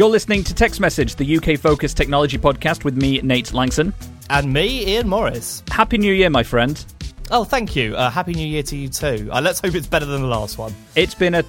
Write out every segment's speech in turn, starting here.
You're listening to Tech's Message, the UK focused technology podcast with me, Nate Lanxon. And me, Ian Morris. Happy New Year, my friend. Oh, thank you. Uh, Happy New Year to you too. Uh, let's hope it's better than the last one. It's been a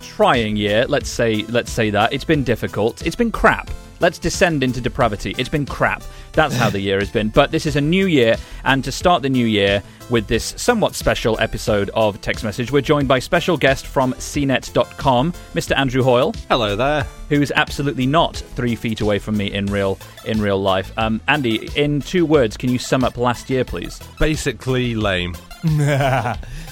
trying year, let's say let's say that. It's been difficult. It's been crap. Let's descend into depravity. It's been crap. That's how the year has been. But this is a new year, and to start the new year with this somewhat special episode of Tech's Message, we're joined by special guest from CNET.com, Mr. Andrew Hoyle. Hello there. Who's absolutely not three feet away from me in real in real life. Um, Andy, in two words, can you sum up last year, please? Basically lame.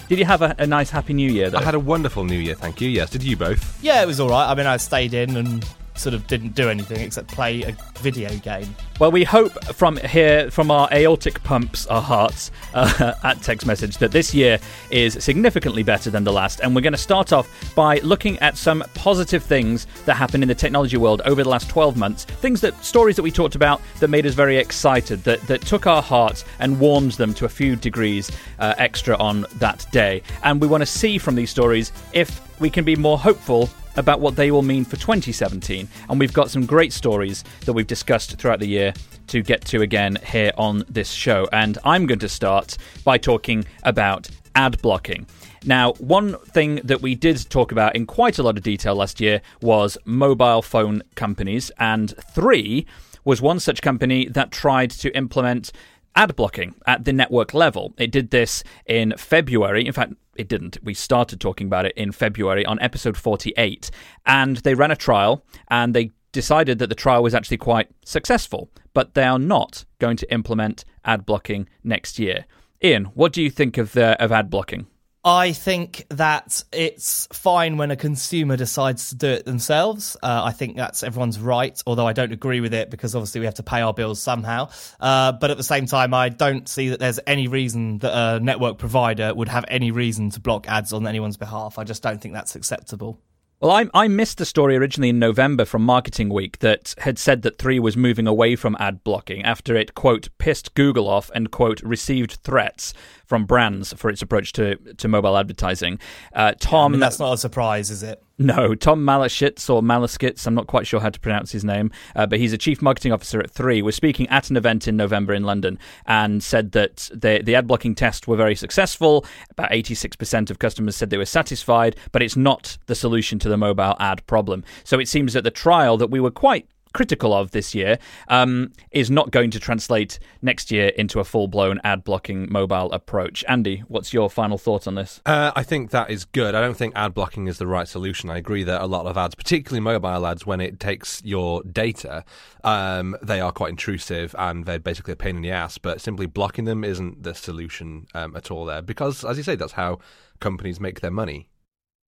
Did you have a, a nice happy new year though? I had a wonderful New Year, thank you. Yes, did you both? Yeah, it was all right. I mean, I stayed in and sort of didn't do anything except play a video game. Well, we hope from here, from our aortic pumps, our hearts, uh, at Tech's Message, that this year is significantly better than the last. And we're going to start off by looking at some positive things that happened in the technology world over the last 12 months. Things that, stories that we talked about that made us very excited, that, that took our hearts and warmed them to a few degrees uh, extra on that day. And we want to see from these stories if we can be more hopeful about what they will mean for 2017. And we've got some great stories that we've discussed throughout the year to get to again here on this show. And I'm going to start by talking about ad blocking. Now, one thing that we did talk about in quite a lot of detail last year was mobile phone companies, and Three was one such company that tried to implement ad blocking at the network level. It did this in February. In fact, it didn't. We started talking about it in February on episode 48. And they ran a trial and they decided that the trial was actually quite successful, but they are not going to implement ad blocking next year. Ian, what do you think of, uh, of ad blocking? I think that it's fine when a consumer decides to do it themselves. Uh, I think that's everyone's right, although I don't agree with it because obviously we have to pay our bills somehow. Uh, but at the same time, I don't see that there's any reason that a network provider would have any reason to block ads on anyone's behalf. I just don't think that's acceptable. Well, I, I missed the story originally in November from Marketing Week that had said that 3 was moving away from ad blocking after it, quote, pissed Google off and, quote, received threats from brands for its approach to, to mobile advertising. Uh, Tom. I mean, that's not a surprise, is it? No, Tom Malashitz or Malaskitz, I'm not quite sure how to pronounce his name, uh, but he's a chief marketing officer at Three, was speaking at an event in November in London and said that the, the ad blocking tests were very successful. About 86% of customers said they were satisfied, but it's not the solution to the mobile ad problem. So it seems that the trial that we were quite critical of this year um, is not going to translate next year into a full blown ad blocking mobile approach. Andy, what's your final thought on this? Uh, I think that is good. I don't think ad blocking is the right solution. I agree that a lot of ads, particularly mobile ads, when it takes your data, um, they are quite intrusive and they're basically a pain in the ass. But simply blocking them isn't the solution um, at all there because, as you say, that's how companies make their money.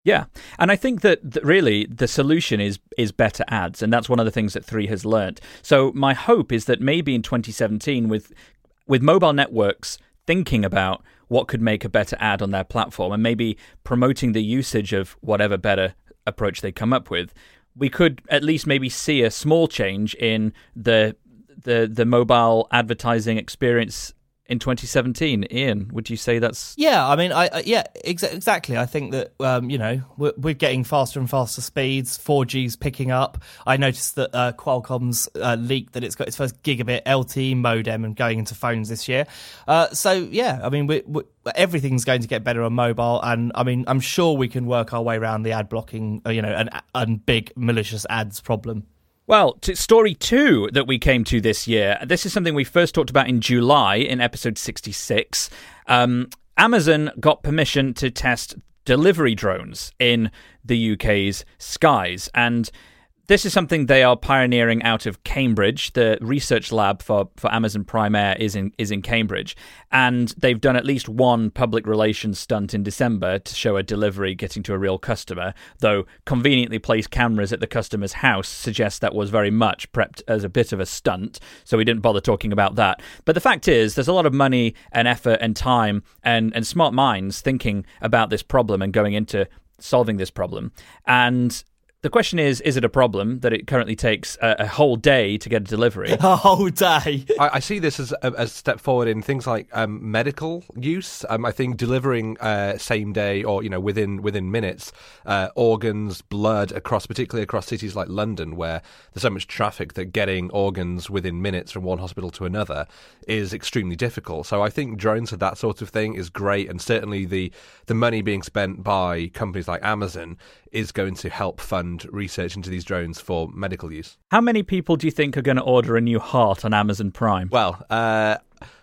Yeah, and I think that, really the solution is is better ads, and that's one of the things that Three has learnt. So my hope is that maybe in 2017, with with mobile networks thinking about what could make a better ad on their platform, and maybe promoting the usage of whatever better approach they come up with, we could at least maybe see a small change in the the the mobile advertising experience in 2017. Ian, would you say that's? Yeah, I mean, I, I yeah, ex- exactly. I think that um, you know we're, we're, getting faster and faster speeds. 4G's picking up. I noticed that uh, Qualcomm's uh, leaked that it's got its first gigabit LTE modem and going into phones this year. Uh, so yeah, I mean, we, everything's going to get better on mobile, and I mean, I'm sure we can work our way around the ad blocking, uh, you know, and and big malicious ads problem. Well, to story two that we came to this year, this is something we first talked about in July in episode 66. Um, Amazon got permission to test delivery drones in the UK's skies. And This is something they are pioneering out of Cambridge. The research lab for, for Amazon Prime Air is in is in Cambridge, and they've done at least one public relations stunt in December to show a delivery getting to a real customer. Though conveniently placed cameras at the customer's house suggest that was very much prepped as a bit of a stunt, so we didn't bother talking about that. But the fact is, there's a lot of money and effort and time and and smart minds thinking about this problem and going into solving this problem. And the question is: Is it a problem that it currently takes a, a whole day to get a delivery? A whole day. I, I see this as a, a step forward in things like um, medical use. Um, I think delivering uh, same day or you know within within minutes uh, organs, blood across, particularly across cities like London, where there's so much traffic that getting organs within minutes from one hospital to another is extremely difficult. So I think drones for that sort of thing is great, and certainly the the money being spent by companies like Amazon is going to help fund research into these drones for medical use. How many people do you think are going to order a new heart on Amazon Prime? Well, uh,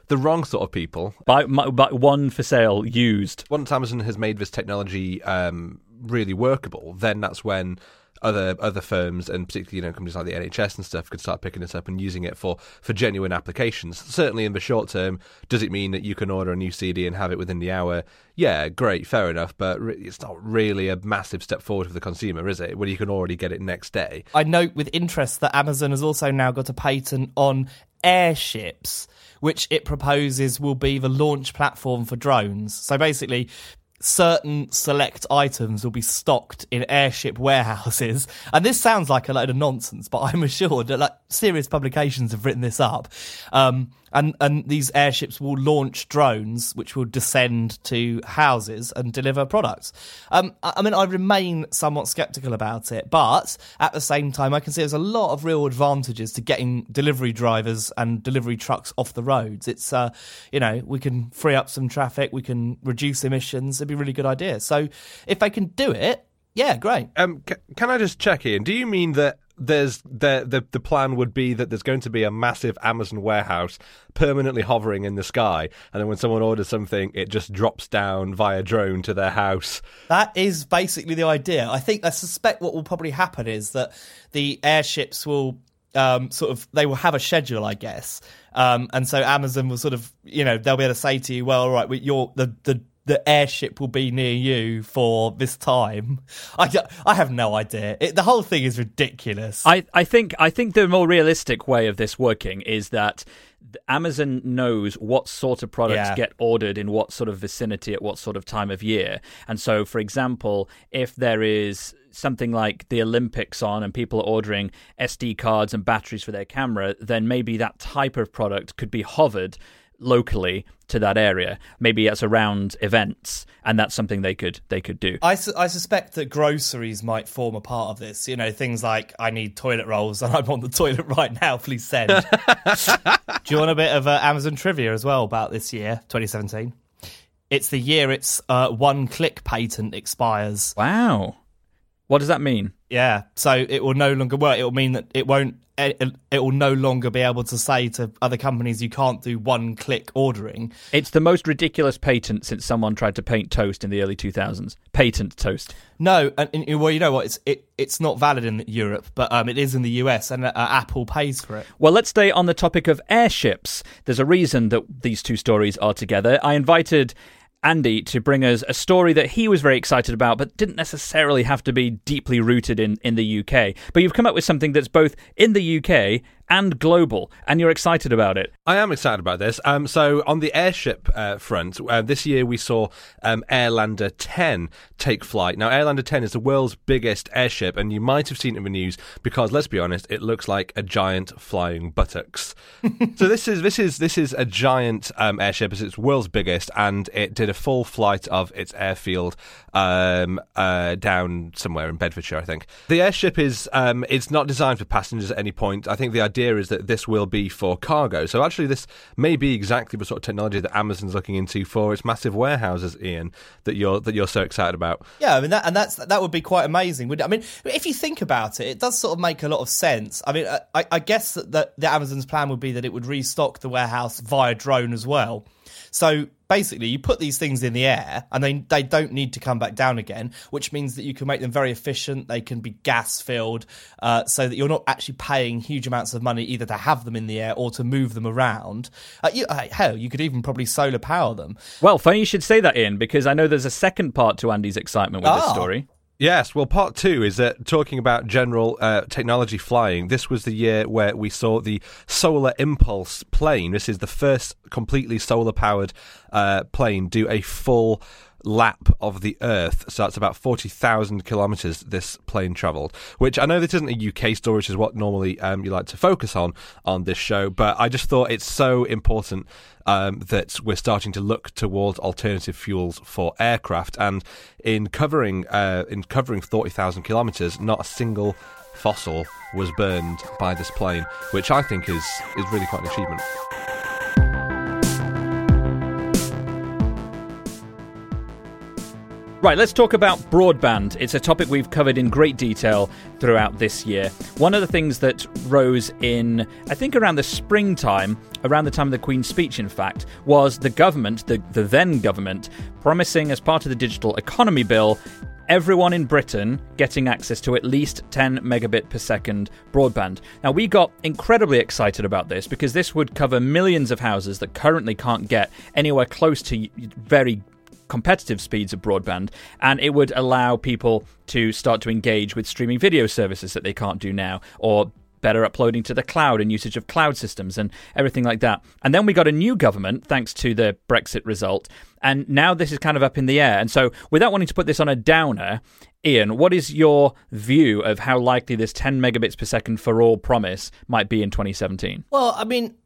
the wrong sort of people. Buy, buy one for sale, used. Once Amazon has made this technology um, really workable, then that's when other other firms and particularly you know companies like the NHS and stuff could start picking this up and using it for for genuine applications. Certainly in the short term, does it mean that you can order a new CD and have it within the hour? Yeah, great, fair enough, but it's not really a massive step forward for the consumer, is it? When you can already get it next day. I note with interest that Amazon has also now got a patent on airships, which it proposes will be the launch platform for drones. So basically, certain select items will be stocked in airship warehouses. And this sounds like a load of nonsense, but I'm assured that like serious publications have written this up. Um, and and these airships will launch drones which will descend to houses and deliver products. Um, I, I mean, I remain somewhat skeptical about it, but at the same time, I can see there's a lot of real advantages to getting delivery drivers and delivery trucks off the roads. It's uh, you know, we can free up some traffic, we can reduce emissions. Be a really good idea. So if they can do it, yeah, great. Um, c- can I just check in? Do you mean that there's the, the the plan would be that there's going to be a massive Amazon warehouse permanently hovering in the sky, and then when someone orders something, it just drops down via drone to their house. That is basically the idea. I think I suspect what will probably happen is that the airships will um, sort of they will have a schedule, I guess, um, and so Amazon will sort of you know they'll be able to say to you, well, all right, you're the the the airship will be near you for this time. I, I have no idea. It, the whole thing is ridiculous. I, I think I think the more realistic way of this working is that Amazon knows what sort of products Yeah. get ordered in what sort of vicinity at what sort of time of year. And so, for example, if there is something like the Olympics on and people are ordering SD cards and batteries for their camera, then maybe that type of product could be hovered locally to that area. Maybe that's around events, and that's something they could they could do. I, su- I suspect that groceries might form a part of this. You know, things like I need toilet rolls and I'm on the toilet right now. Please send. Do you want a bit of uh, Amazon trivia as well about this year, 2017? It's the year its uh, one-click patent expires. Wow, what does that mean? Yeah, so it will no longer work. It will mean that it won't. It, it will no longer be able to say to other companies you can't do one-click ordering. It's the most ridiculous patent since someone tried to paint toast in the early 2000s. Patent toast. No, and, and well, you know what? It's it, it's not valid in Europe, but um, it is in the US, and uh, Apple pays for it. Well, let's stay on the topic of airships. There's a reason that these two stories are together. I invited Andy to bring us a story that he was very excited about, but didn't necessarily have to be deeply rooted in, in the UK. But you've come up with something that's both in the UK and global, and you're excited about it. I am excited about this. Um, so on the airship uh, front, uh, this year we saw um, Airlander 10 take flight. Now, Airlander 10 is the world's biggest airship, and you might have seen it in the news because, let's be honest, it looks like a giant flying buttocks. so this is this is this is a giant um, airship. It's its world's biggest, and it did a full flight of its airfield um, uh, down somewhere in Bedfordshire, I think. The airship is um, it's not designed for passengers at any point. I think the idea is that this will be for cargo. So actually, this may be exactly the sort of technology that Amazon's looking into for its massive warehouses, Ian, that you're that you're so excited about. Yeah, I mean that, and that's that would be quite amazing. Would I mean, if you think about it, it does sort of make a lot of sense. I mean, I, I guess that the, the Amazon's plan would be that it would restock the warehouse via drone as well. So basically, you put these things in the air and they, they don't need to come back down again, which means that you can make them very efficient. They can be gas filled uh, so that you're not actually paying huge amounts of money either to have them in the air or to move them around. Uh, you, uh, hell, you could even probably solar power them. Well, funny you should say that, Ian, because I know there's a second part to Andy's excitement with this Ah. story. Yes, well, part two is uh, talking about general uh, technology flying. This was the year where we saw the Solar Impulse plane. This is the first completely solar powered uh, plane do a full lap of the Earth. So that's about 40,000 kilometres this plane travelled, which I know this isn't a UK story, which is what normally um, you like to focus on on this show, but I just thought it's so important um, that we're starting to look towards alternative fuels for aircraft. And in covering uh, in covering 40,000 kilometres, not a single fossil was burned by this plane, which I think is is really quite an achievement. Right, let's talk about broadband. It's a topic we've covered in great detail throughout this year. One of the things that rose in, I think, around the springtime, around the time of the Queen's speech, in fact, was the government, the, the then government, promising as part of the Digital Economy Bill everyone in Britain getting access to at least 10 megabit per second broadband. Now, we got incredibly excited about this because this would cover millions of houses that currently can't get anywhere close to very competitive speeds of broadband, and it would allow people to start to engage with streaming video services that they can't do now, or better uploading to the cloud and usage of cloud systems and everything like that. And then we got a new government thanks to the Brexit result, and now this is kind of up in the air. And so, without wanting to put this on a downer, Ian, what is your view of how likely this 10 megabits per second for all promise might be in 2017? Well, I mean,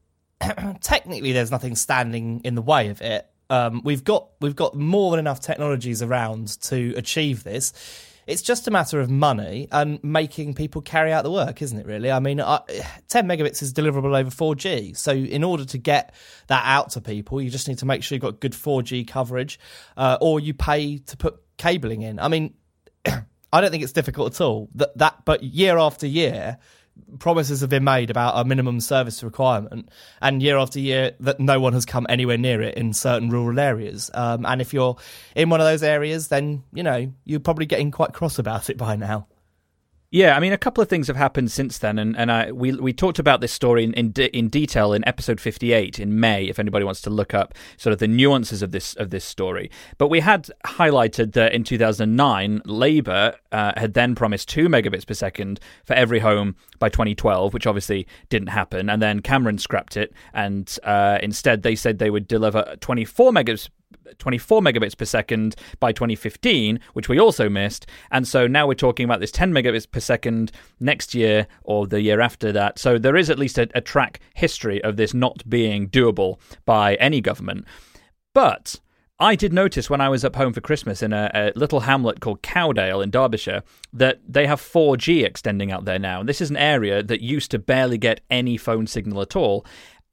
technically, there's nothing standing in the way of it. Um, we've got we've got more than enough technologies around to achieve this. It's just a matter of money and making people carry out the work, isn't it? Really, I mean, I, 10 megabits is deliverable over 4G. So, in order to get that out to people, you just need to make sure you've got good 4G coverage, uh, or you pay to put cabling in. I mean, I don't think it's difficult at all. That that, but year after year, promises have been made about a minimum service requirement, and year after year, that no one has come anywhere near it in certain rural areas. Um, and if you're in one of those areas, then you know you're probably getting quite cross about it by now. Yeah, I mean, a couple of things have happened since then, and, and I, we we talked about this story in in, de- in detail in episode fifty eight in May. If anybody wants to look up sort of the nuances of this of this story, but we had highlighted that in two thousand and nine, Labour uh, had then promised two megabits per second for every home by twenty twelve, which obviously didn't happen, and then Cameron scrapped it, and uh, instead they said they would deliver twenty four megabits 24 megabits per second by 2015, which we also missed. And so now we're talking about this 10 megabits per second next year or the year after that. So there is at least a, a track history of this not being doable by any government. But I did notice when I was up home for Christmas in a, a, little hamlet called Cowdale in Derbyshire that they have 4G extending out there now. And This is an area that used to barely get any phone signal at all.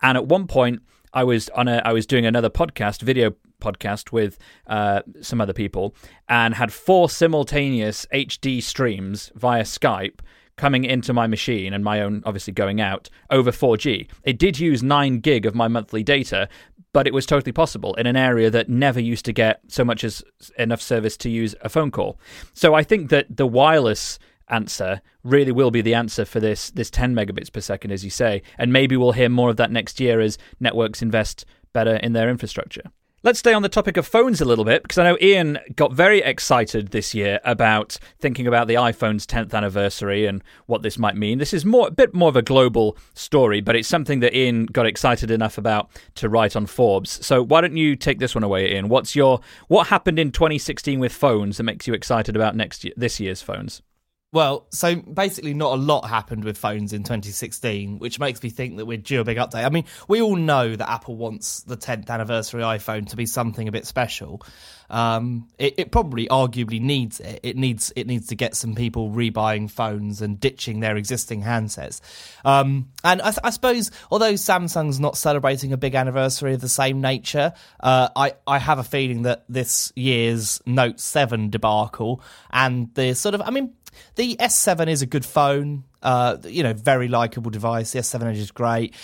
And at one point, I was on a I was doing another podcast, video podcast with uh, some other people, and had four simultaneous HD streams via Skype coming into my machine and my own obviously going out over 4G. It did use 9 gig of my monthly data, but it was totally possible in an area that never used to get so much as enough service to use a phone call. So I think that the wireless answer really will be the answer for this this 10 megabits per second as you say and maybe we'll hear more of that next year as networks invest better in their infrastructure Let's stay on the topic of phones a little bit because I know Ian got very excited this year about thinking about the iPhone's 10th anniversary and what this might mean. This is more a bit more of a global story, but it's something that Ian got excited enough about to write on Forbes. So why don't you take this one away, Ian? What's your what happened in 2016 with phones that makes you excited about next year, this year's phones? Well, so basically, not a lot happened with phones in 2016, which makes me think that we're due a big update. I mean, we all know that Apple wants the 10th anniversary iPhone to be something a bit special. Um, it, it, probably, arguably, needs it. It needs it needs to get some people rebuying phones and ditching their existing handsets. Um, and I, I, suppose, although Samsung's not celebrating a big anniversary of the same nature, uh, I I have a feeling that this year's Note 7 debacle and the sort of, I mean the S7 is a good phone, uh, you know, very likable device. The S7 Edge is great,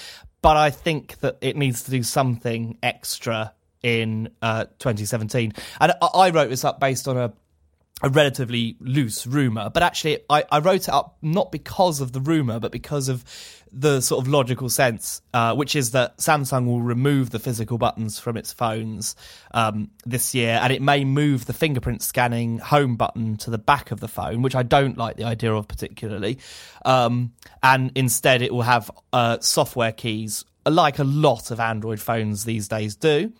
but I think that it needs to do something extra in uh, 2017. And I, I wrote this up based on a a relatively loose rumor, but actually, I, I, wrote it up not because of the rumor, but because of the sort of logical sense, uh, which is that Samsung will remove the physical buttons from its phones um, this year, and it may move the fingerprint scanning home button to the back of the phone, which I don't like the idea of particularly. Um, and instead, it will have uh, software keys, like a lot of Android phones these days do.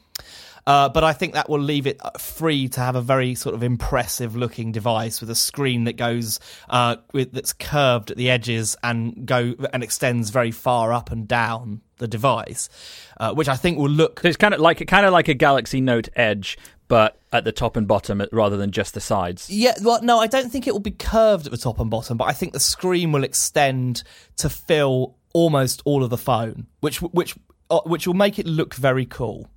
Uh, but I think that will leave it free to have a very sort of impressive looking device with a screen that goes uh, with, that's curved at the edges and go and extends very far up and down the device, uh, which I think will look. So it's kind of like kind of like a Galaxy Note Edge, but at the top and bottom rather than just the sides. Yeah, well, no, I don't think it will be curved at the top and bottom, but I think the screen will extend to fill almost all of the phone, which which uh, which will make it look very cool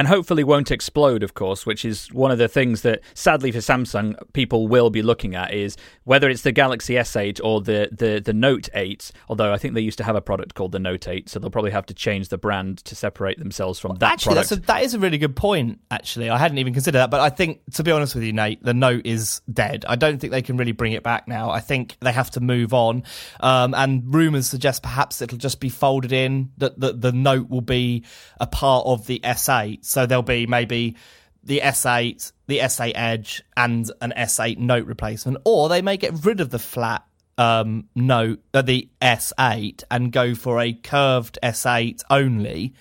and hopefully won't explode of course which is one of the things that sadly for Samsung people will be looking at is whether it's the Galaxy S8 or the the the Note 8 although I think they used to have a product called the Note 8 so they'll probably have to change the brand to separate themselves from well, that actually product. that's a, that is a really good point actually. I hadn't even considered that but I think to be honest with you Nate the Note is dead. I don't think they can really bring it back now. I think they have to move on. Um, and rumors suggest perhaps it'll just be folded in that the, the Note will be a part of the S8 so there'll be maybe the S8, the S8 Edge, and an S8 Note replacement, or they may get rid of the flat um, Note, uh, the S8, and go for a curved S8 only,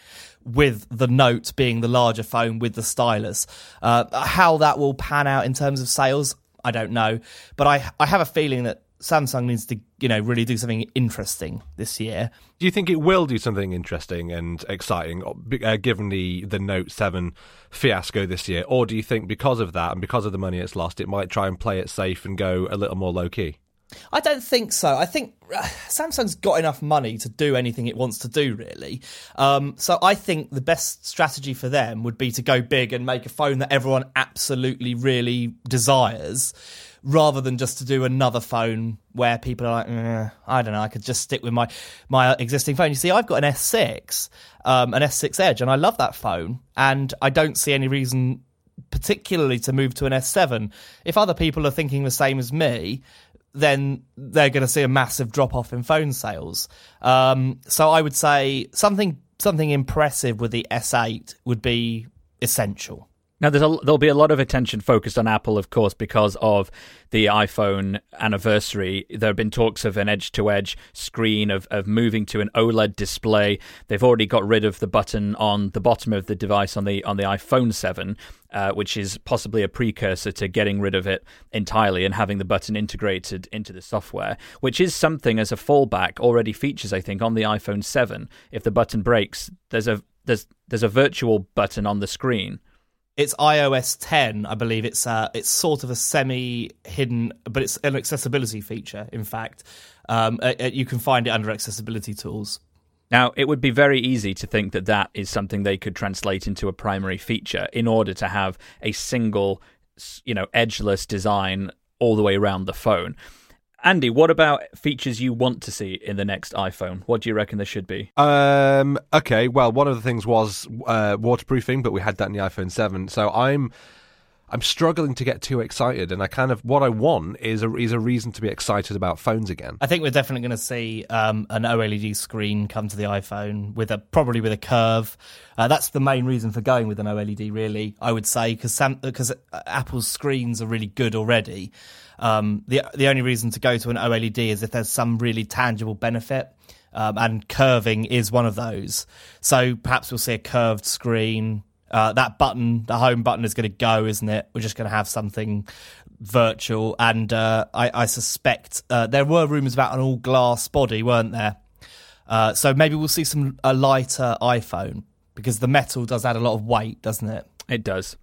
with the Note being the larger phone with the stylus. Uh, how that will pan out in terms of sales, I don't know, but I I have a feeling that Samsung needs to, you know, really do something interesting this year. Do you think it will do something interesting and exciting, uh, given the the Note Seven fiasco this year, or do you think because of that and because of the money it's lost, it might try and play it safe and go a little more low key? I don't think so. I think uh, Samsung's got enough money to do anything it wants to do, really. Um, so I think the best strategy for them would be to go big and make a phone that everyone absolutely really desires rather than just to do another phone where people are like, eh, I don't know, I could just stick with my my existing phone. You see, I've got an S6, um, an S6 Edge, and I love that phone, and I don't see any reason particularly to move to an S7. If other people are thinking the same as me, then they're going to see a massive drop off in phone sales. Um, so I would say something something impressive with the S8 would be essential. Now, there's a, there'll be a lot of attention focused on Apple, of course, because of the iPhone anniversary. There have been talks of an edge to edge screen, of, of moving to an OLED display. They've already got rid of the button on the bottom of the device on the on the iPhone 7, uh, which is possibly a precursor to getting rid of it entirely and having the button integrated into the software, which is something as a fallback already features, I think, on the iPhone 7. If the button breaks, there's a there's there's a virtual button on the screen it's iOS 10, I believe. It's uh, it's sort of a semi-hidden, but it's an accessibility feature. In fact, um, uh, uh, you can find it under accessibility tools. Now, it would be very easy to think that that is something they could translate into a primary feature in order to have a single, you know, edgeless design all the way around the phone. Andy, what about features you want to see in the next iPhone? What do you reckon there should be? Um, okay, well, one of the things was uh, waterproofing, but we had that in the iPhone 7. So I'm I'm struggling to get too excited, and I kind of what I want is a is a reason to be excited about phones again. I think we're definitely going to see um, an OLED screen come to the iPhone with a probably with a curve. Uh, that's the main reason for going with an OLED, really. I would say because because Apple's screens are really good already. Um, the the only reason to go to an OLED is if there's some really tangible benefit. Um, and curving is one of those. So perhaps we'll see a curved screen, uh, that button, the home button, is going to go, isn't it? We're just going to have something virtual, and uh, I, I, suspect uh, there were rumors about an all glass body, weren't there? Uh, so maybe we'll see some a lighter iPhone because the metal does add a lot of weight, doesn't it? It does.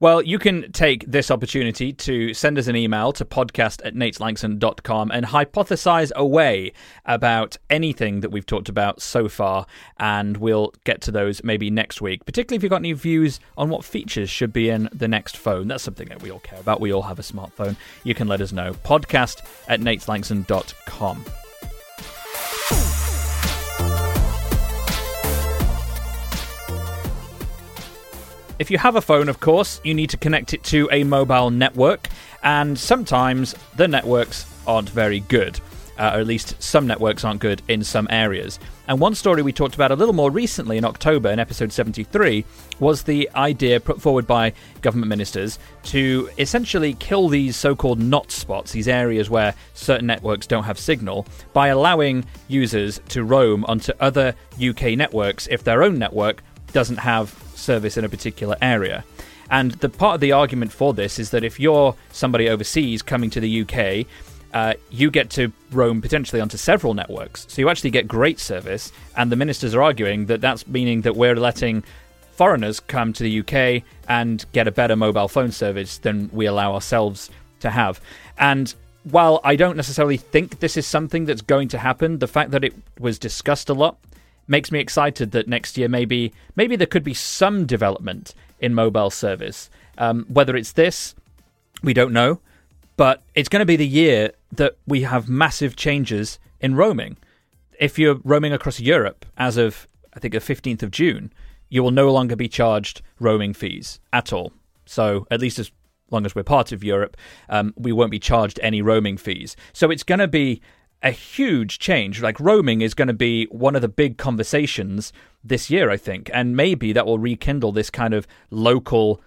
Well, you can take this opportunity to send us an email to podcast at nateslangson.com and hypothesize away about anything that we've talked about so far, and we'll get to those maybe next week, particularly if you've got any views on what features should be in the next phone. That's something that we all care about. We all have a smartphone. You can let us know. Podcast at nateslangson.com. If you have a phone, of course, you need to connect it to a mobile network, and sometimes the networks aren't very good. Uh, or at least some networks aren't good in some areas. And one story we talked about a little more recently in October in episode 73 was the idea put forward by government ministers to essentially kill these so called not spots, these areas where certain networks don't have signal, by allowing users to roam onto other UK networks if their own network doesn't have service in a particular area. And the part of the argument for this is that if you're somebody overseas coming to the UK, uh, you get to roam potentially onto several networks. So you actually get great service. And the ministers are arguing that that's meaning that we're letting foreigners come to the UK and get a better mobile phone service than we allow ourselves to have. And while I don't necessarily think this is something that's going to happen, the fact that it was discussed a lot makes me excited that next year maybe maybe there could be some development in mobile service. Um, whether it's this, we don't know, but it's going to be the year that we have massive changes in roaming. If you're roaming across Europe as of I think the 15th of June, you will no longer be charged roaming fees at all. So at least as long as we're part of Europe, um, we won't be charged any roaming fees. So it's going to be a huge change. Like roaming is going to be one of the big conversations this year, I think, and maybe that will rekindle this kind of local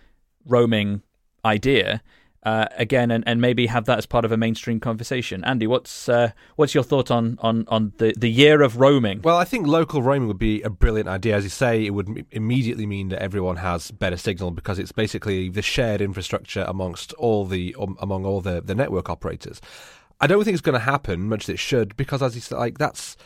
roaming idea. Uh, again, and, and maybe have that as part of a mainstream conversation. Andy, what's uh, what's your thought on, on, on the, the year of roaming? Well, I think local roaming would be a brilliant idea. As you say, it would m- immediately mean that everyone has better signal because it's basically the shared infrastructure amongst all the um, among all the, the network operators. I don't think it's going to happen, much as it should, because as you said, like that's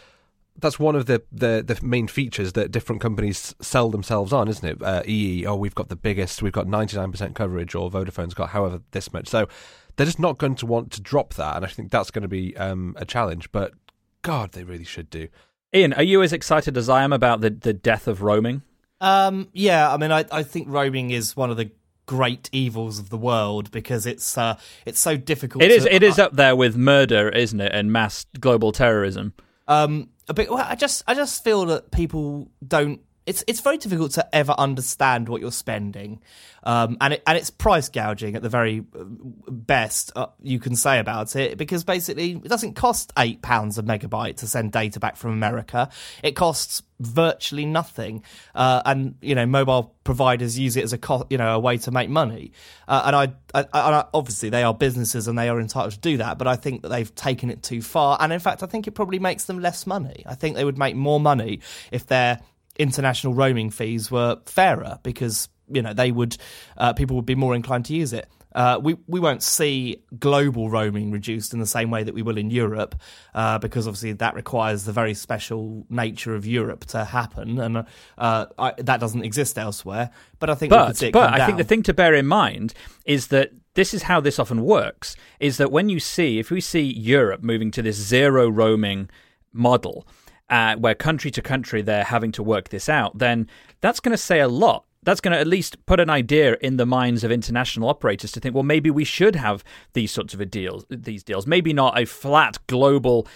that's one of the, the, the main features that different companies sell themselves on, isn't it? Uh, EE, oh, we've got the biggest, we've got 99% coverage, or Vodafone's got however this much. So they're just not going to want to drop that, and I think that's going to be um, a challenge. But God, they really should do. Ian, are you as excited as I am about the, the death of roaming? Um, yeah, I mean, I, I think roaming is one of the great evils of the world because it's uh, it's so difficult. It is. to, It is up there with murder, isn't it, and mass global terrorism. Um, a bit. Well, I just I just feel that people don't. It's it's very difficult to ever understand what you're spending, um, and it, and it's price gouging at the very uh, best uh, you can say about it because basically it doesn't cost eight pounds a megabyte to send data back from America. It costs virtually nothing, uh, and you know mobile providers use it as a co- you know a way to make money. Uh, and I, I, I, obviously they are businesses and they are entitled to do that, but I think that they've taken it too far. And in fact, I think it probably makes them less money. I think they would make more money if their international roaming fees were fairer because you know they would uh, people would be more inclined to use it. Uh, we we won't see global roaming reduced in the same way that we will in Europe, uh, because obviously that requires the very special nature of Europe to happen, and uh, I, that doesn't exist elsewhere. But I think, but but I think the thing to bear in mind is that this is how this often works: is that when you see, if we see Europe moving to this zero roaming model. Uh, where country to country they're having to work this out, then that's going to say a lot that's going to at least put an idea in the minds of international operators to think, well, maybe we should have these sorts of deals. These deals, maybe not a flat global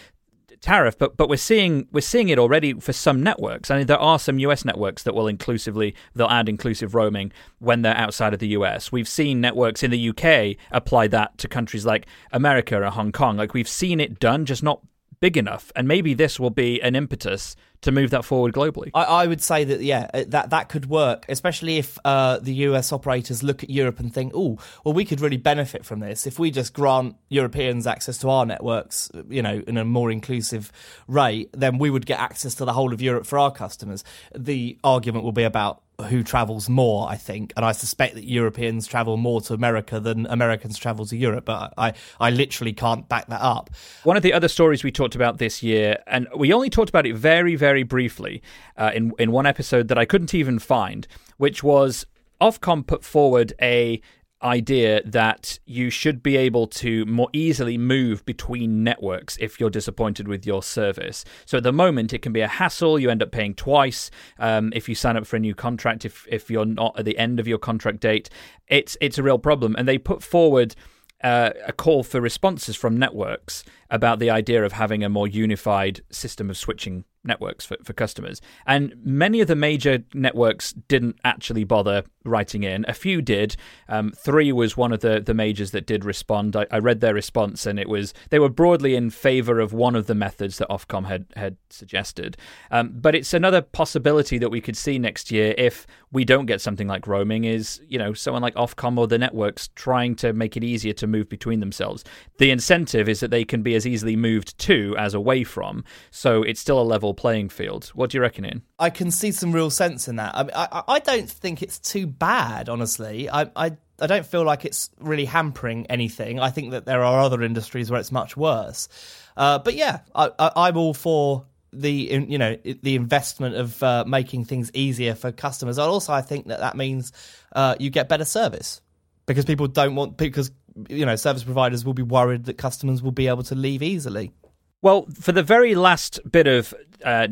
tariff, but but we're seeing we're seeing it already for some networks. I mean, there are some US networks that will inclusively they'll add inclusive roaming when they're outside of the US. We've seen networks in the UK apply that to countries like America or Hong Kong. Like we've seen it done, just not big enough. And maybe this will be an impetus to move that forward globally. I, I, would say that yeah, uh, that that could work, especially if uh, the US operators look at Europe and think, oh, well, we could really benefit from this if we just grant Europeans access to our networks, you know, in a more inclusive rate. Then we would get access to the whole of Europe for our customers. The argument will be about who travels more, I think, and I suspect that Europeans travel more to America than Americans travel to Europe, but I, I literally can't back that up. One of the other stories we talked about this year, and we only talked about it very, very briefly uh, in in one episode that I couldn't even find, which was Ofcom put forward a idea that you should be able to more easily move between networks if you're disappointed with your service. So at the moment, it can be a hassle. You end up paying twice um, if you sign up for a new contract. If if you're not at the end of your contract date, it's it's a real problem. And they put forward. Uh, a call for responses from networks about the idea of having a more unified system of switching networks for, for customers. And many of the major networks didn't actually bother writing in. A few did. Um, three was one of the, the majors that did respond. I, I, read their response, and it was they were broadly in favor of one of the methods that Ofcom had had suggested. Um, but it's another possibility that we could see next year if we don't get something like roaming. Is you know someone like Ofcom or the networks trying to make it easier to move between themselves. The incentive is that they can be as easily moved to as away from. So it's still a level playing field. What do you reckon, Ian? I can see some real sense in that. I mean, I, I don't think it's too bad, honestly. I, I I don't feel like it's really hampering anything. I think that there are other industries where it's much worse. Uh, but yeah, I, I, am all for the you know the investment of uh, making things easier for customers. And also, I think that that means uh, you get better service because people don't want because you know service providers will be worried that customers will be able to leave easily. Well, for the very last bit of uh,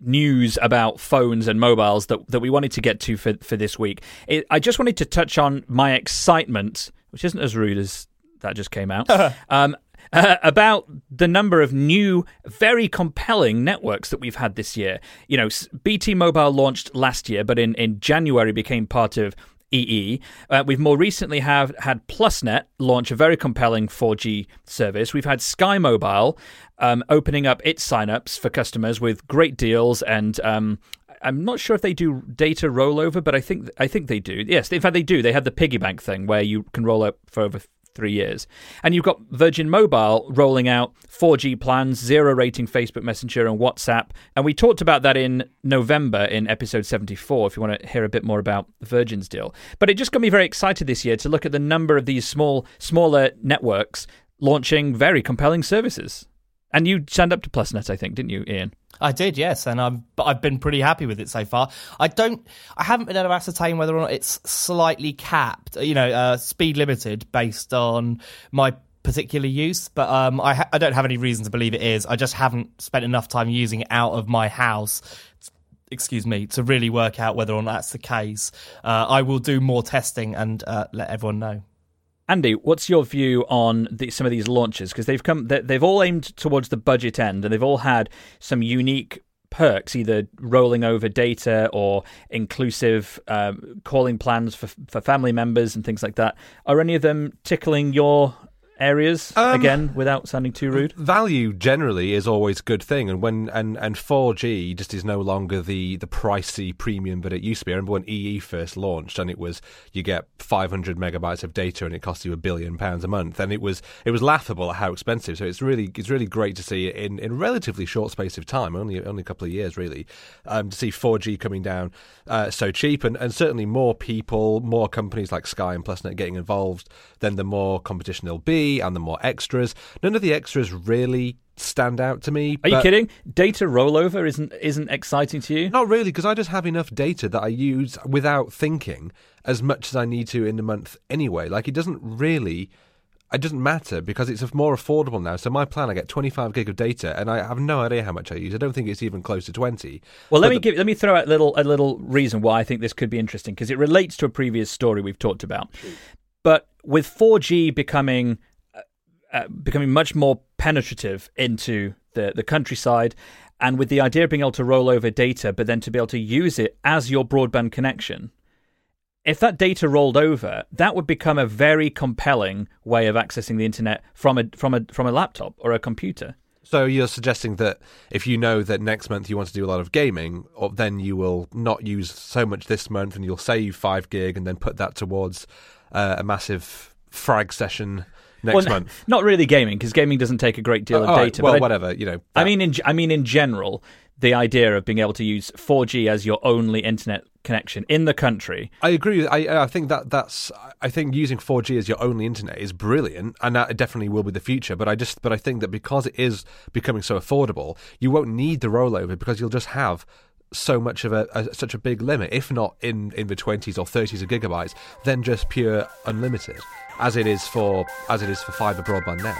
news about phones and mobiles that, that we wanted to get to for, for this week. It, I just wanted to touch on my excitement, which isn't as rude as that just came out, um, uh, about the number of new, very compelling networks that we've had this year. You know, BT Mobile launched last year, but in, in January became part of EE. Uh, we've more recently have had PlusNet launch a very compelling 4G service. We've had Sky Mobile um, opening up its signups for customers with great deals and. Um, I'm not sure if they do data rollover, but I think I think they do. Yes, in fact they do. They have the piggy bank thing where you can roll up for over three years. And you've got Virgin Mobile rolling out 4G plans, zero rating Facebook Messenger and WhatsApp. And we talked about that in November in episode 74, if you want to hear a bit more about Virgin's deal. But it just got me very excited this year to look at the number of these small, smaller networks launching very compelling services. And you signed up to PlusNet, I think, didn't you, Ian? I did, yes, and I'm I've been pretty happy with it so far. I don't. I haven't been able to ascertain whether or not it's slightly capped. You know, uh, speed limited based on my particular use, but um, I, ha- I don't have any reason to believe it is. I just haven't spent enough time using it out of my house excuse me, to really work out whether or not that's the case. Uh, I will do more testing and uh, let everyone know. Andy, what's your view on the, some of these launches? Because they've come, they've all aimed towards the budget end, and they've all had some unique perks, either rolling over data or inclusive um, calling plans for for family members and things like that. Are any of them tickling your areas um, again without sounding too rude? Value generally is always a good thing and when and and 4g just is no longer the the pricey premium that it used to be. I remember when ee first launched and it was you get 500 megabytes of data and it costs you a billion pounds a month and it was it was laughable at how expensive. So it's really it's really great to see in in relatively short space of time only only a couple of years really um, to see 4g coming down uh, so cheap and and certainly more people more companies like sky and plusnet getting involved then the more competition there'll be and the more extras. None of the extras really stand out to me. Are you kidding? Data rollover isn't isn't exciting to you? Not really, because I just have enough data that I use without thinking as much as I need to in a month anyway. Like it doesn't really. It doesn't matter because it's more affordable now. So my plan, I get 25 gig of data, and I have no idea how much I use. I don't think it's even close to 20. Well, let but me the... give, let me throw out a little a little reason why I think this could be interesting because it relates to a previous story we've talked about. But with 4G becoming uh, becoming much more penetrative into the, the countryside. And with the idea of being able to roll over data, but then to be able to use it as your broadband connection, if that data rolled over, that would become a very compelling way of accessing the internet from a from a from a laptop or a computer. So you're suggesting that if you know that next month you want to do a lot of gaming, then you will not use so much this month, and you'll save five gig, and then put that towards uh, a massive frag session next well, month. Not really gaming because gaming doesn't take a great deal of oh, data. Right, well, whatever you know. That. I mean, in I mean in general, the idea of being able to use 4G as your only internet connection in the country. I agree. I I think that that's I think using 4G as your only internet is brilliant, and that definitely will be the future. But I just but I think that because it is becoming so affordable, you won't need the rollover because you'll just have so much of a, a, such a big limit if not in in the 20s or 30s of gigabytes then just pure unlimited as it is for as it is for fibre broadband now.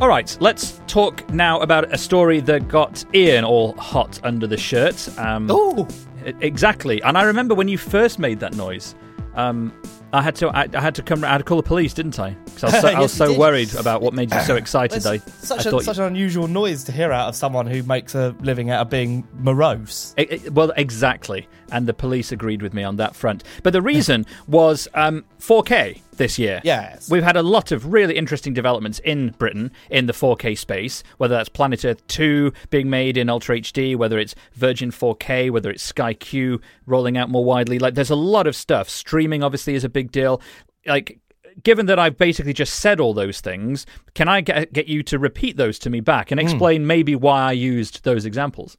All right, let's talk now about a story that got Ian all hot under the shirt. Um, oh, exactly. And I remember when you first made that noise Um, I had to. I, I, had to come. I had to call the police, didn't I? Because I was so, yes, I was so worried about what made you so excited. I, such, I a, such an unusual noise to hear out of someone who makes a living out of being morose. It, it, well, exactly, and the police agreed with me on that front. But the reason was um, 4K this year. Yes. We've had a lot of really interesting developments in Britain in the 4K space, whether that's Planet Earth 2 being made in Ultra HD, whether it's Virgin 4K, whether it's Sky Q rolling out more widely. Like, there's a lot of stuff. Streaming, obviously, is a big deal. Like, given that I've basically just said all those things, can I get, get you to repeat those to me back and explain mm. maybe why I used those examples?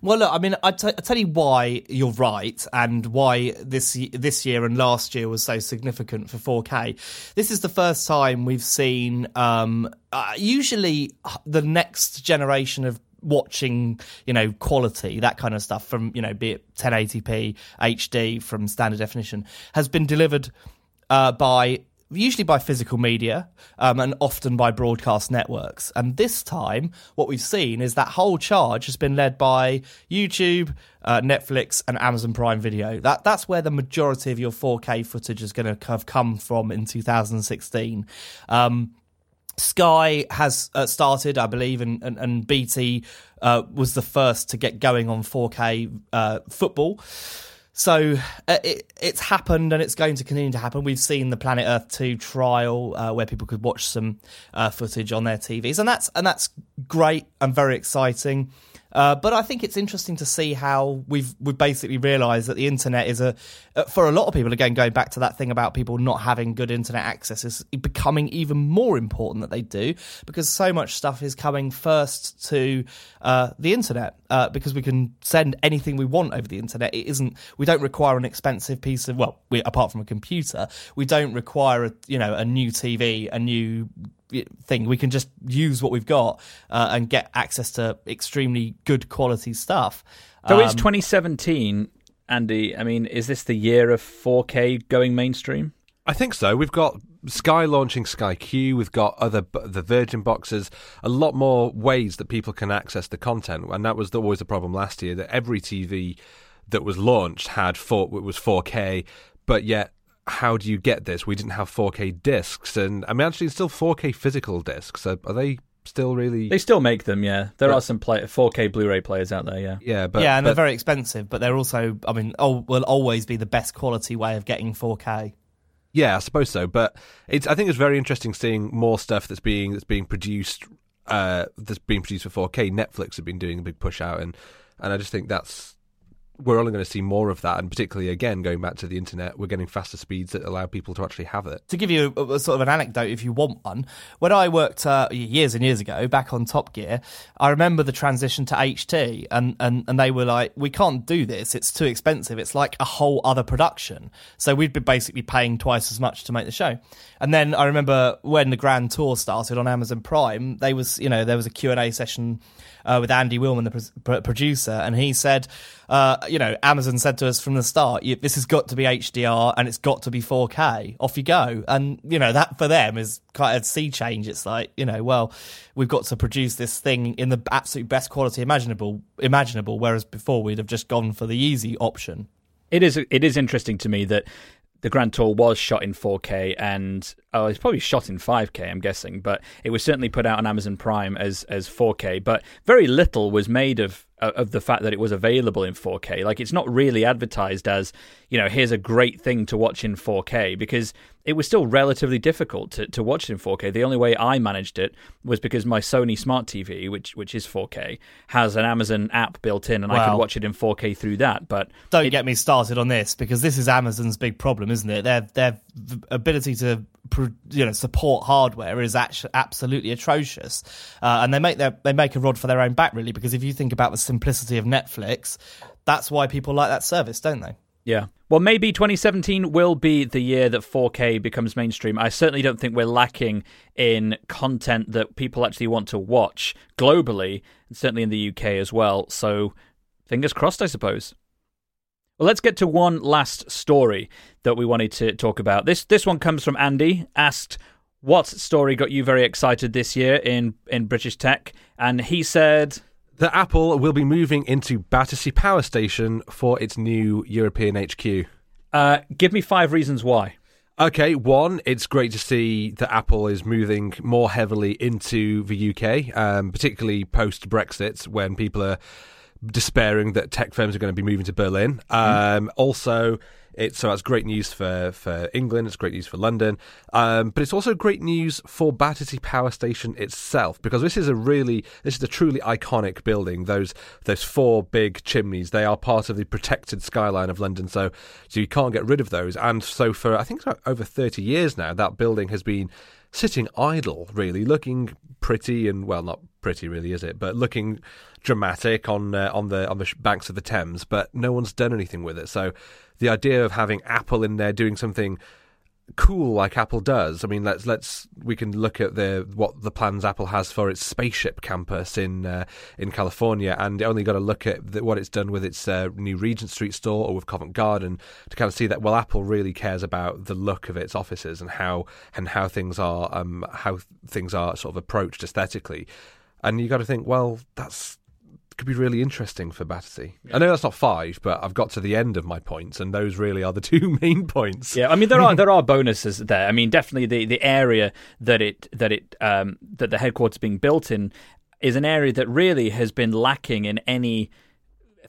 Well, look, I mean, I, t- I tell you why you're right, and why this this year and last year was so significant for 4K. This is the first time we've seen. Um, uh, usually, the next generation of watching, you know, quality, that kind of stuff from, you know, be it 1080p, HD from standard definition, has been delivered uh, by usually by physical media um, and often by broadcast networks. And this time, what we've seen is that whole charge has been led by YouTube, uh, Netflix, and Amazon Prime Video. That that's where the majority of your 4K footage is going to have come from in 2016. Um, Sky has uh, started, I believe, and, and, and BT uh, was the first to get going on 4K uh, football. So uh, it, it's happened and it's going to continue to happen. We've seen the Planet Earth 2 trial uh, where people could watch some uh, footage on their TVs, and that's and that's great and very exciting. Uh, but I think it's interesting to see how we've we've basically realised that the internet is a uh, for a lot of people again going back to that thing about people not having good internet access is becoming even more important that they do because so much stuff is coming first to uh, the internet uh, because we can send anything we want over the internet. It isn't we don't require an expensive piece of well we, apart from a computer we don't require a you know a new TV a new thing. We can just use what we've got uh, and get access to extremely good quality stuff. So um, it's 2017, Andy. I mean, is this the year of 4K going mainstream? I think so. We've got Sky launching Sky Q. We've got other the Virgin boxes. A lot more ways that people can access the content, and that was always the problem last year. That every TV that was launched had four it was 4K, but yet how do you get this? We didn't have 4K discs, and I mean, actually, it's still 4K physical discs. Are, are they still really? They still make them, yeah. There yeah. are some play- 4K Blu-ray players out there, yeah. Yeah, but yeah, and but, they're very expensive, but they're also, I mean, oh, will always be the best quality way of getting 4K. Yeah, I suppose so. But it's I think it's very interesting seeing more stuff that's being that's being produced uh, that's being produced for 4K. Netflix have been doing a big push out, and and I just think that's we're only going to see more of that, and particularly again going back to the internet, we're getting faster speeds that allow people to actually have it. To give you a, a sort of an anecdote, if you want one, when I worked uh, years and years ago back on Top Gear, I remember the transition to HD, and, and and they were like, "We can't do this; it's too expensive. It's like a whole other production." So we'd be basically paying twice as much to make the show. And then I remember when the Grand Tour started on Amazon Prime, they was you know there was a Q and A session uh, with Andy Wilman, the pr- producer, and he said, uh, you know, Amazon said to us from the start, this has got to be HDR and it's got to be 4K. Off you go. And, you know, that for them is quite a sea change. It's like, you know, well, we've got to produce this thing in the absolute best quality imaginable, imaginable, whereas before we'd have just gone for the easy option. It is it is interesting to me that the Grand Tour was shot in 4K and oh, it's probably shot in 5K, I'm guessing, but it was certainly put out on Amazon Prime as as 4K. But very little was made of of the fact that it was available in 4K. Like it's not really advertised as, you know, here's a great thing to watch in 4K because it was still relatively difficult to, to watch it in 4K. The only way I managed it was because my Sony Smart TV, which which is 4K, has an Amazon app built in, and I could watch it in 4K through that. But don't it, get me started on this because this is Amazon's big problem, isn't it? Their their ability to you know support hardware is actually absolutely atrocious, uh, and they make their they make a rod for their own back really because if you think about the simplicity of Netflix, that's why people like that service, don't they? Yeah. Well, maybe 2017 will be the year that 4K becomes mainstream. I certainly don't think we're lacking in content that people actually want to watch globally, and certainly in the UK as well. So, fingers crossed, I suppose. Well, let's get to one last story that we wanted to talk about. This this one comes from Andy. Asked what story got you very excited this year in in British tech, and he said that Apple will be moving into Battersea Power Station for its new European HQ. Uh, give me five reasons why. Okay, one, it's great to see that Apple is moving more heavily into the UK, um, particularly post Brexit, when people are despairing that tech firms are going to be moving to Berlin. Um, Also, it's so that's great news for, for England. It's great news for London, um, but it's also great news for Battersea Power Station itself because this is a really this is a truly iconic building. Those those four big chimneys they are part of the protected skyline of London, so so you can't get rid of those. And so for I think over thirty years now, that building has been sitting idle, really looking pretty and well, not pretty really, is it? But looking dramatic on uh, on the on the banks of the Thames. But no one's done anything with it. So the idea of having Apple in there doing something cool like Apple does. I mean, let's let's we can look at the what the plans Apple has for its spaceship campus in uh, in California, and only got to look at the, what it's done with its uh, new Regent Street store or with Covent Garden to kind of see that well, Apple really cares about the look of its offices and how and how things are um, how things are sort of approached aesthetically. And you got to think, well, that's could be really interesting for Battersea. I know that's not five, but I've got to the end of my points, and those really are the two main points. Yeah, I mean there are there are bonuses there. I mean definitely the, the area that it that it um, that the headquarters being built in is an area that really has been lacking in any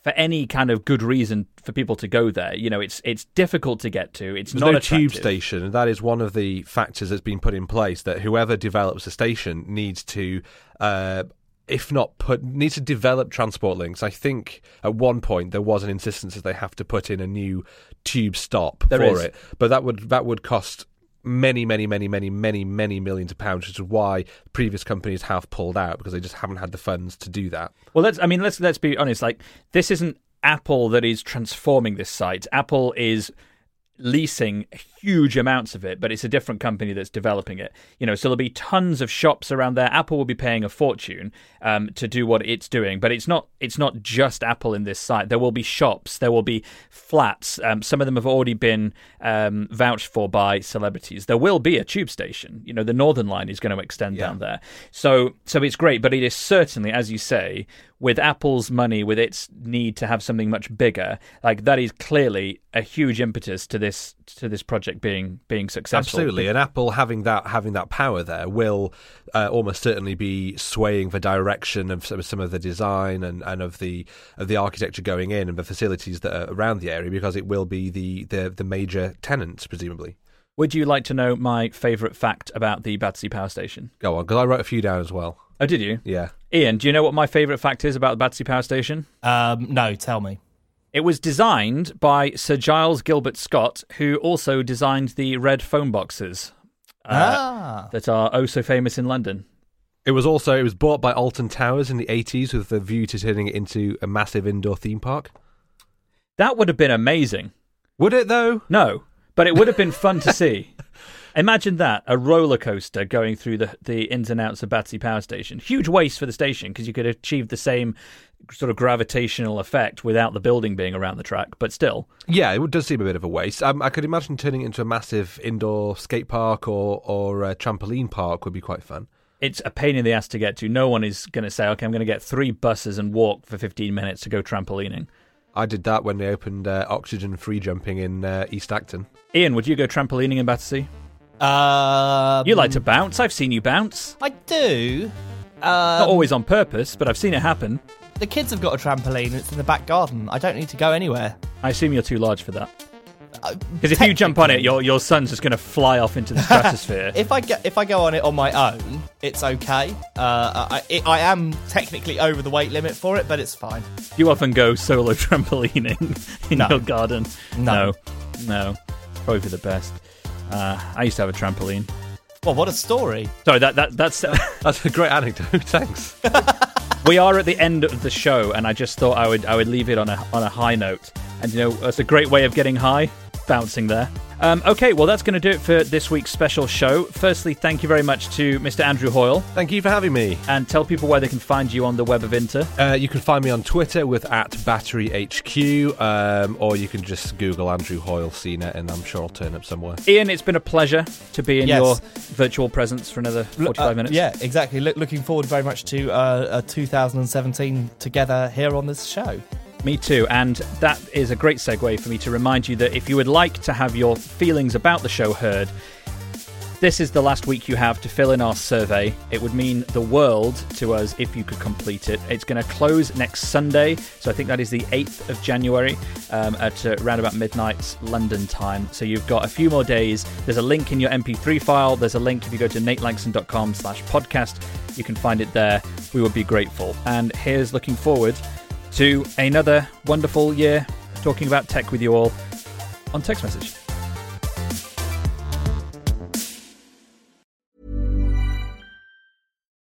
for any kind of good reason for people to go there. You know, it's it's difficult to get to. It's There's not no attractive. tube station, and that is one of the factors that's been put in place. That whoever develops a station needs to, uh, if not put, needs to develop transport links. I think at one point there was an insistence that they have to put in a new tube stop There for is. it, but that would that would cost many, many, many, many, many, many millions of pounds, which is why previous companies have pulled out because they just haven't had the funds to do that. Well, let's. I mean, let's let's be honest. Like, this isn't Apple that is transforming this site. Apple is leasing huge amounts of it, but it's a different company that's developing it. You know, so there'll be tons of shops around there. Apple will be paying a fortune um, to do what it's doing, but it's not. It's not just Apple in this site. There will be shops. There will be flats. Um, some of them have already been um, vouched for by celebrities. There will be a tube station. You know, the Northern Line is going to extend down there. So, so it's great, but it is certainly, as you say, with Apple's money, with its need to have something much bigger, like that is clearly a huge impetus to this to this project being being successful. Absolutely, and Apple having that having that power there will uh, almost certainly be swaying the direction of some, some of the design and, and of the of the architecture going in and the facilities that are around the area because it will be the the, the major tenants presumably. Would you like to know my favourite fact about the Battersea Power Station? Go on, because I wrote a few down as well. Oh, did you, Yeah, Ian? Do you know what my favourite fact is about the Battersea Power Station? Um, no, tell me. It was designed by Sir Giles Gilbert Scott, who also designed the red phone boxes uh, ah, that are oh so famous in London. it was also it was bought by Alton Towers in the eighties with the view to turning it into a massive indoor theme park. That would have been amazing. Would it though? No, but it would have been fun to see. Imagine that a roller coaster going through the the ins and outs of Battersea Power Station. Huge waste for the station because you could achieve the same sort of gravitational effect without the building being around the track, but still. Yeah, it does seem a bit of a waste. Um, I could imagine turning it into a massive indoor skate park or or a trampoline park would be quite fun. It's a pain in the ass to get to. No one is going to say, "Okay, I'm going to get three buses and walk for 15 minutes to go trampolining." I did that when they opened uh, oxygen free jumping in uh, East Acton. Ian, would you go trampolining in Battersea? um, You like to bounce. I've seen you bounce. I do. Not Um, always on purpose, but I've seen it happen. The kids have got a trampoline. It's in the back garden. I don't need to go anywhere. I assume you're too large for that. Uh, Because if you jump on it, your your son's just going to fly off into the stratosphere. If I get if I go on it on my own, it's okay. Uh, I, I I am technically over the weight limit for it, but it's fine. you often go solo trampolining in No. your garden. No. no, no. Probably for the best. Uh, I used to have a trampoline. Well, what a story! Sorry, that that that's. That's a great anecdote. Thanks. We are at the end of the show, and I just thought I would I would leave it on a on a high note. And you know, that's a great way of getting high, bouncing there. Um, okay, well that's going to do it for this week's special show. Firstly, thank you very much to Mr. Andrew Hoyle, Thank you for having me. and tell people where they can find you on the web of Inter. Uh, you can find me on Twitter with at Battery HQ, um, or you can just Google Andrew Hoyle CNET, and I'm sure I'll turn up somewhere. Ian, it's been a pleasure to be in Yes. your virtual presence for another 45 uh, minutes. Yeah, exactly. Look, looking forward very much to uh, uh, 2017 together here on this show. Me too. And that is a great segue for me to remind you that if you would like to have your feelings about the show heard, this is the last week you have to fill in our survey. It would mean the world to us if you could complete it. It's going to close next Sunday, so I think that is the 8th of January um, at uh, around about midnight London time. So you've got a few more days. There's a link in your MP3 file. There's a link if you go to natelanxon.com slash podcast. You can find it there. We would be grateful. And here's looking forward to another wonderful year talking about tech with you all on Tech's Message.